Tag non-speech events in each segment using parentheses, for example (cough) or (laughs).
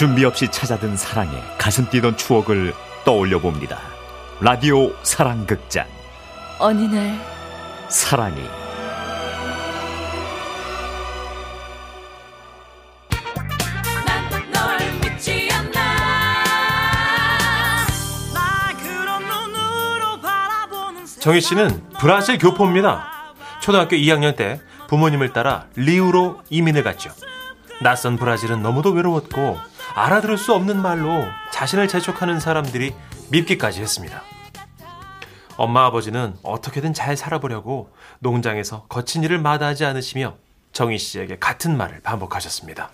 준비 없이 찾아든 사랑에 가슴 뛰던 추억을 떠올려 봅니다. 라디오 사랑극장. 어느 날 사랑이. 정희 씨는 브라질 교포입니다. 초등학교 2학년 때 부모님을 따라 리우로 이민을 갔죠. 낯선 브라질은 너무도 외로웠고 알아들을 수 없는 말로 자신을 재촉하는 사람들이 밉기까지 했습니다. 엄마 아버지는 어떻게든 잘 살아보려고 농장에서 거친 일을 마다하지 않으시며 정희 씨에게 같은 말을 반복하셨습니다.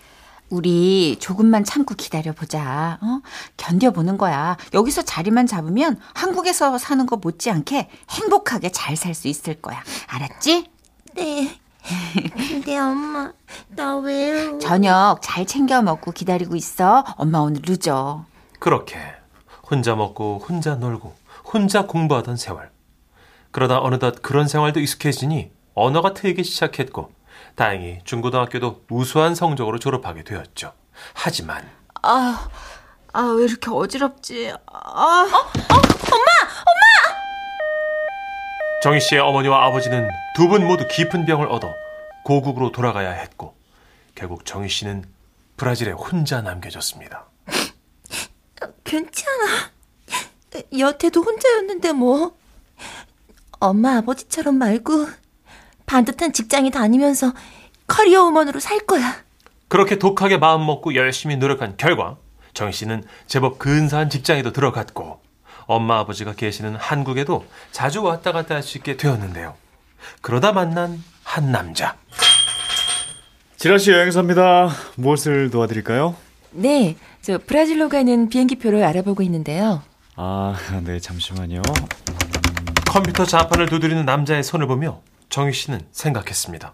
우리 조금만 참고 기다려보자. 어? 견뎌보는 거야. 여기서 자리만 잡으면 한국에서 사는 거 못지않게 행복하게 잘 살 수 있을 거야. 알았지? 네. 근데 엄마, 나 왜요? 저녁 잘 챙겨 먹고 기다리고 있어. 엄마 오늘 늦어. 그렇게 혼자 먹고 혼자 놀고 혼자 공부하던 세월. 그러다 어느덧 그런 생활도 익숙해지니 언어가 트이기 시작했고 다행히 중고등학교도 우수한 성적으로 졸업하게 되었죠. 하지만 아, 아, 왜 이렇게 어지럽지? 아, 정희 씨의 어머니와 아버지는 두 분 모두 깊은 병을 얻어 고국으로 돌아가야 했고 결국 정희 씨는 브라질에 혼자 남겨졌습니다. 괜찮아. 여태도 혼자였는데 뭐. 엄마 아버지처럼 말고 반듯한 직장에 다니면서 커리어 우먼으로 살 거야. 그렇게 독하게 마음 먹고 열심히 노력한 결과 정희 씨는 제법 근사한 직장에도 들어갔고 엄마 아버지가 계시는 한국에도 자주 왔다 갔다 할 수 있게 되었는데요. 그러다 만난 한 남자. 지라시 여행사입니다. 무엇을 도와드릴까요? 네, 저 브라질로 가는 비행기표를 알아보고 있는데요. 아, 네, 잠시만요. 컴퓨터 자판을 두드리는 남자의 손을 보며 정희 씨는 생각했습니다.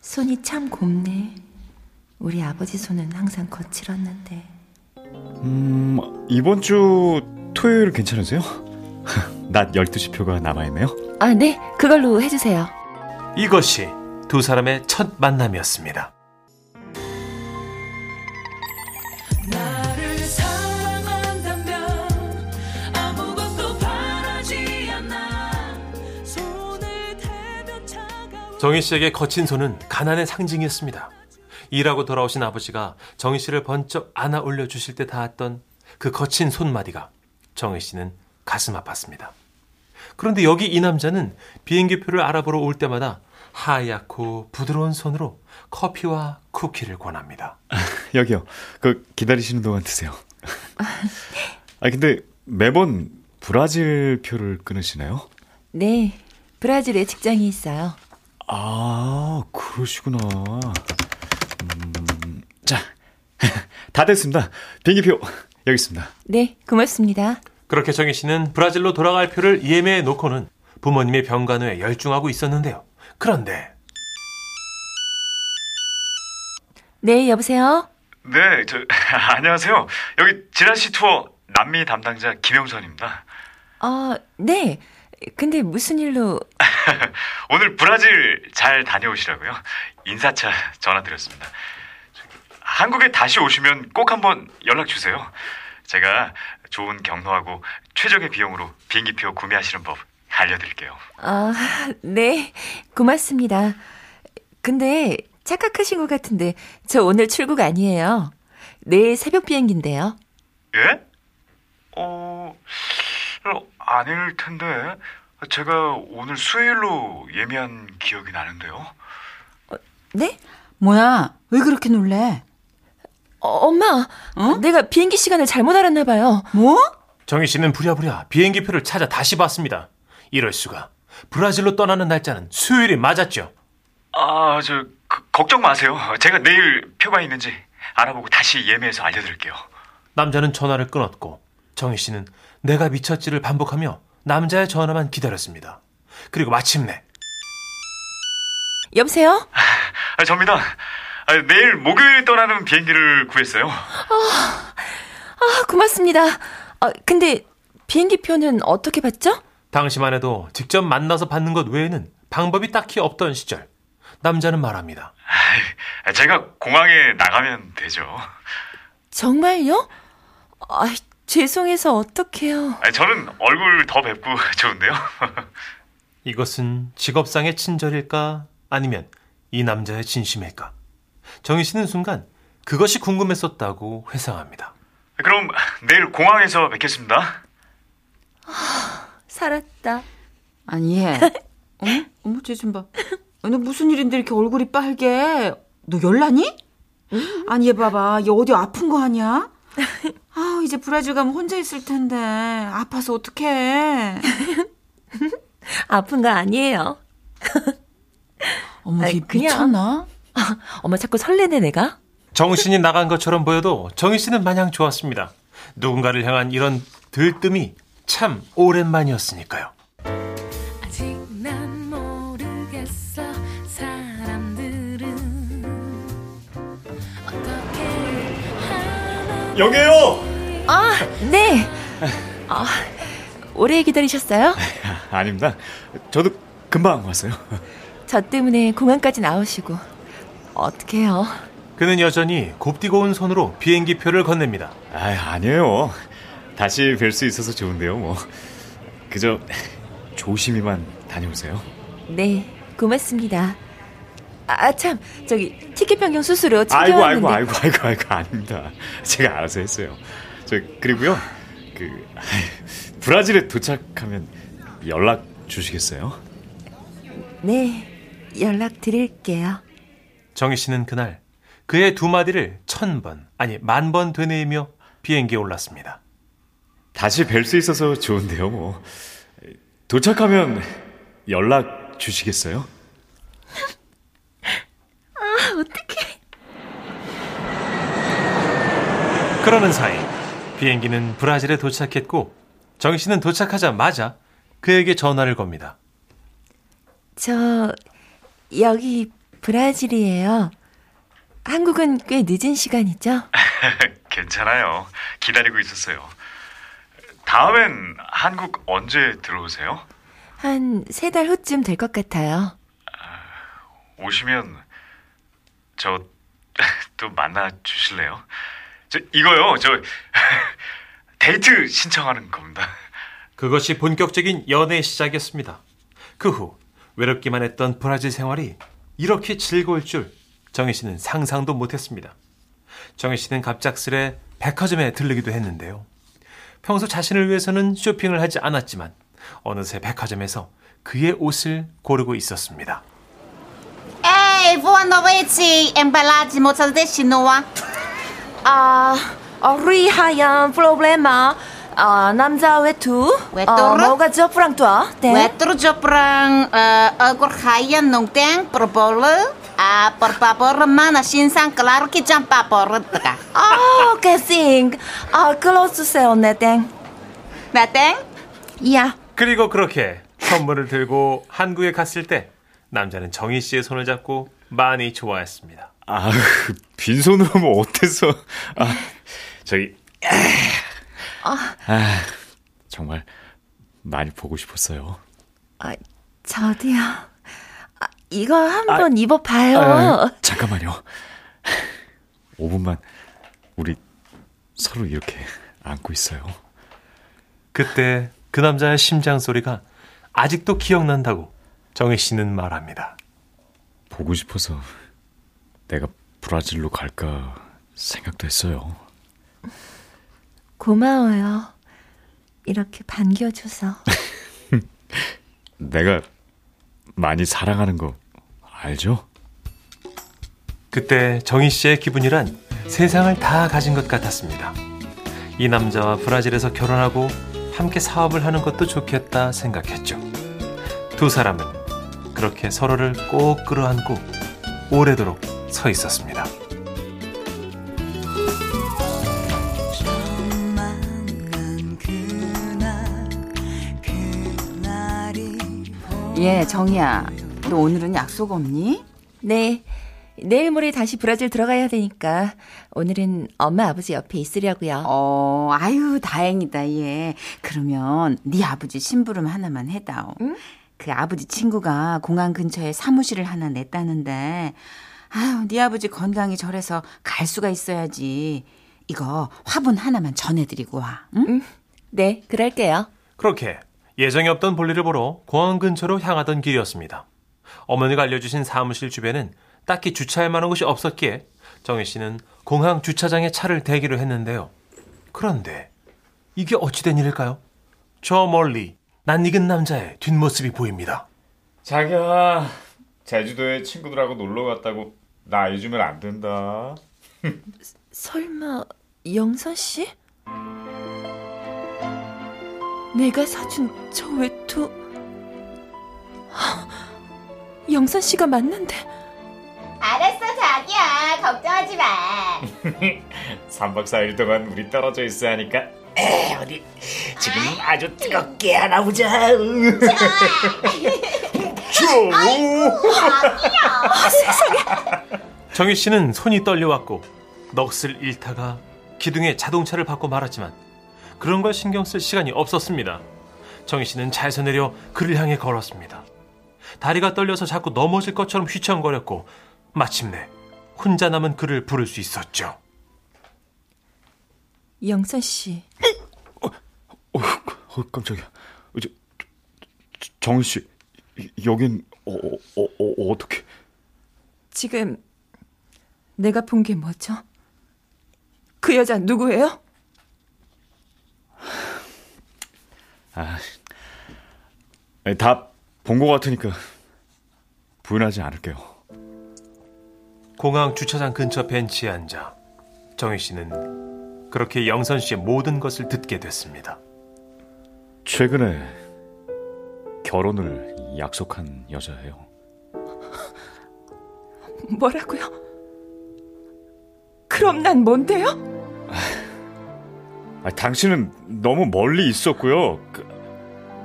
손이 참 곱네. 우리 아버지 손은 항상 거칠었는데. 음, 이번 주 토요일 괜찮으세요? (laughs) 낮 12시 표가 남아있네요. 아, 네, 그걸로 해주세요. 이것이 두 사람의 첫 만남이었습니다. 정희 씨에게 거친 손은 가난의 상징이었습니다. 일하고 돌아오신 아버지가 정희 씨를 번쩍 안아 올려 주실 때 닿았던 그 거친 손마디가 정희 씨는 가슴 아팠습니다. 그런데 여기 이 남자는 비행기표를 알아보러 올 때마다 하얗고 부드러운 손으로 커피와 쿠키를 권합니다. (laughs) 여기요. 그 기다리시는 동안 드세요. (laughs) 아, 근데 매번 브라질 표를 끊으시나요? 네, 브라질에 직장이 있어요. 아, 그러시구나. 다 됐습니다. 비행기표 여기 있습니다. 네, 고맙습니다. 그렇게 정희 씨는 브라질로 돌아갈 표를 예매해 놓고는 부모님의 병간호에 열중하고 있었는데요. 그런데 네, 여보세요? 네, 저 (laughs) 안녕하세요. 여기 지라시 투어 남미 담당자 김영선입니다. 아, 네. 근데 무슨 일로 (laughs) 오늘 브라질 잘 다녀오시라고요. 인사차 전화 드렸습니다. 한국에 다시 오시면 꼭 한번 연락 주세요. 제가 좋은 경로하고 최적의 비용으로 비행기표 구매하시는 법 알려드릴게요. 아, 네. 고맙습니다. 근데 착각하신 것 같은데 저 오늘 출국 아니에요. 내일 새벽 비행기인데요. 예? 어, 어, 아닐 텐데. 제가 오늘 수요일로 예매한 기억이 나는데요. 네? 뭐야? 왜 그렇게 놀래? 어, 엄마, 어? 내가 비행기 시간을 잘못 알았나 봐요. 뭐? 정희 씨는 부랴부랴 비행기표를 찾아 다시 봤습니다. 이럴 수가. 브라질로 떠나는 날짜는 수요일이 맞았죠. 아, 저 그, 걱정 마세요. 제가 내일 표가 있는지 알아보고 다시 예매해서 알려드릴게요. 남자는 전화를 끊었고 정희 씨는 내가 미쳤지를 반복하며 남자의 전화만 기다렸습니다. 그리고 마침내 여보세요? 아, 접니다. 아, 내일 목요일에 떠나는 비행기를 구했어요. 아, 고맙습니다. 아, 근데 비행기 표는 어떻게 받죠? 당시만 해도 직접 만나서 받는 것 외에는 방법이 딱히 없던 시절. 남자는 말합니다. 아이, 제가 공항에 나가면 되죠. 정말요? 아, 죄송해서 어떡해요. 아니, 저는 얼굴 더 뵙고 좋은데요. (laughs) 이것은 직업상의 친절일까? 아니면 이 남자의 진심일까? 정희 씨는 순간 그것이 궁금했었다고 회상합니다. 그럼 내일 공항에서 뵙겠습니다. 살았다. 아니 얘. (laughs) 어머 어머 쟤좀 봐. 너 무슨 일인데 이렇게 얼굴이 빨개? 너 열나니? 아니 얘 봐봐. 얘 어디 아픈 거 아니야? 아 이제 브라질 가면 혼자 있을 텐데 아파서 어떡해? (laughs) 아픈 거 아니에요. 어머 얘 그냥. 미쳤나? (laughs) 엄마 자꾸 설레네, 내가? 정신이 나간 것처럼 보여도 정희 씨는 마냥 좋았습니다. 누군가를 향한 이런 들뜸이 참 오랜만이었으니까요. 아직 난 모르겠어 사람들은 어떻게 하나 여기에요. 아, 네. (laughs) 아, 오래 기다리셨어요? 아닙니다. 저도 금방 왔어요. 저 때문에 공항까지 나오시고. 어떡해요. 그는 여전히 곱디고 온 손으로 비행기 표를 건넵니다. 아, 아니에요. 다시 뵐 수 있어서 좋은데요, 뭐. 그저 조심히만 다녀오세요. 네, 고맙습니다. 아, 참, 저기, 티켓 변경 수수료 아이고, 챙겨왔는데. 아이고, 아이고, 아이고, 아이고, 아닙니다. 제가 알아서 했어요. 저 그리고요, 그 아이, 브라질에 도착하면 연락 주시겠어요? 네, 연락 드릴게요. 정희 씨는 그날 그의 두 마디를 천 번, 아니 만 번 되뇌이며 비행기에 올랐습니다. 다시 뵐 수 있어서 좋은데요, 뭐. 도착하면 연락 주시겠어요? (laughs) 그러는 사이 비행기는 브라질에 도착했고 정희 씨는 도착하자마자 그에게 전화를 겁니다. 저, 여기 브라질이에요. 한국은 꽤 늦은 시간이죠? (laughs) 괜찮아요. 기다리고 있었어요. 다음엔 한국 언제 들어오세요? 한 세 달 후쯤 될 것 같아요. 오시면 저 (laughs) 또 만나 주실래요? 저 이거요. 저 (laughs) 데이트 신청하는 겁니다. 그것이 본격적인 연애의 시작이었습니다. 그 후 외롭기만 했던 브라질 생활이 이렇게 즐거울 줄 정희 씨는 상상도 못했습니다. 정희 씨는 갑작스레 백화점에 들르기도 했는데요. 평소 자신을 위해서는 쇼핑을 하지 않았지만 어느새 백화점에서 그의 옷을 고르고 있었습니다. moças destinoa. 아, 어, 리하 아, 남자 외투. 외투로? 어, 뭐가죠, 프랑투아? 네. Wetro joprang uh, agor kaya nung teng propolo. Ah, por favor, mana 신상 claro que jam papor ka. 아, 캐싱. 아, 클로스세요, 네 땡. Na teng? 야. 그리고 그렇게 선물을 들고 한국에 갔을 때 남자는 정희 씨의 손을 잡고 많이 좋아했습니다. 아, 빈손으로 하면 어때서? 아, 저기, 아, 정말 많이 보고 싶었어요. 아, 저도요. 아, 이거 한번 입어봐요. 아, 잠깐만요. 5분만 우리 서로 이렇게 안고 있어요. 그때 그 남자의 심장 소리가 아직도 기억난다고 정희 씨는 말합니다. 보고 싶어서 내가 브라질로 갈까 생각도 했어요. 고마워요. 이렇게 반겨줘서. (laughs) 내가 많이 사랑하는 거 알죠? 그때 정희 씨의 기분이란 세상을 다 가진 것 같았습니다. 이 남자와 브라질에서 결혼하고 함께 사업을 하는 것도 좋겠다 생각했죠. 두 사람은 그렇게 서로를 꼭 끌어안고 오래도록 서 있었습니다. 예, 정이야. 너 오늘은 약속 없니? 네. 내일 모레 다시 브라질 들어가야 되니까 오늘은 엄마 아버지 옆에 있으려고요. 어, 아유, 다행이다, 얘. 그러면 네 아버지 심부름 하나만 해다오. 응? 그 아버지 친구가 공항 근처에 사무실을 하나 냈다는데 아유, 네 아버지 건강이 저래서 갈 수가 있어야지. 이거 화분 하나만 전해드리고 와. 응? 네, 그럴게요. 그렇게 예정이 없던 볼일을 보러 공항 근처로 향하던 길이었습니다. 어머니가 알려주신 사무실 주변엔 딱히 주차할 만한 곳이 없었기에 정희 씨는 공항 주차장에 차를 대기로 했는데요. 그런데 이게 어찌된 일일까요? 저 멀리 낯익은 남자의 뒷모습이 보입니다. 자기야 제주도에 친구들하고 놀러 갔다고 나 잊으면 안 된다. (laughs) 설마 영선 씨? 내가 사준 저 외투. 헉, 영선 씨가 맞는데. 알았어, 자기야. 걱정하지 마. (laughs) 3박 4일 동안 우리 떨어져 있어야 하니까 어디 지금 아주 뜨겁게 하나 보자. 정희 씨는 손이 떨려왔고 넋을 잃다가 기둥에 자동차를 받고 말았지만 그런 걸 신경 쓸 시간이 없었습니다. 정희 씨는 잘서 내려 그를 향해 걸었습니다. 다리가 떨려서 자꾸 넘어질 것처럼 휘청거렸고 마침내 혼자 남은 그를 부를 수 있었죠. 영선 씨 어, 어 깜짝이야. 저, 저, 정은 씨 이- 여긴 어, 어, 어, 어떻게? 지금 내가 본 게 뭐죠? 그 여자 누구예요? 다본 것 같으니까 부인하지 않을게요. 공항 주차장 근처 벤치에 앉아 정희 씨는 그렇게 영선 씨의 모든 것을 듣게 됐습니다. 최근에 결혼을 약속한 여자예요. 뭐라고요? 그럼 난 뭔데요? 아, 당신은 너무 멀리 있었고요. 그,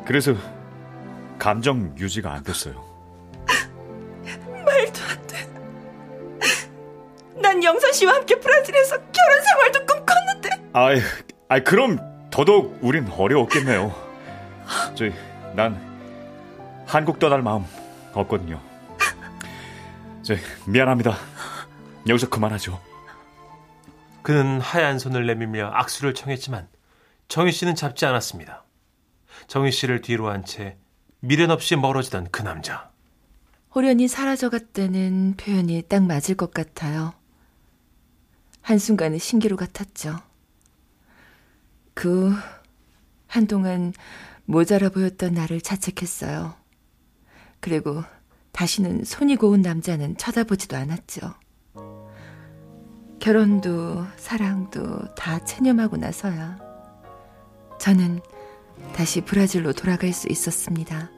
그래서 감정 유지가 안 됐어요. (laughs) 말도 안 돼. 난 영선 씨와 함께 브라질에서 결혼 생활도 꿈꿨는데. 아이, 아이 그럼 더더욱 우린 어려웠겠네요. (laughs) 저희 난 한국 떠날 마음 없거든요. (laughs) 저 미안합니다. 여기서 그만하죠. 그는 하얀 손을 내밀며 악수를 청했지만 정희 씨는 잡지 않았습니다. 정희 씨를 뒤로 한 채 미련 없이 멀어지던 그 남자. 호련히 사라져갔다는 표현이 딱 맞을 것 같아요. 한순간에 신기루 같았죠. 그 후 한동안 모자라 보였던 나를 자책했어요. 그리고 다시는 손이 고운 남자는 쳐다보지도 않았죠. 결혼도 사랑도 다 체념하고 나서야 저는 다시 브라질로 돌아갈 수 있었습니다.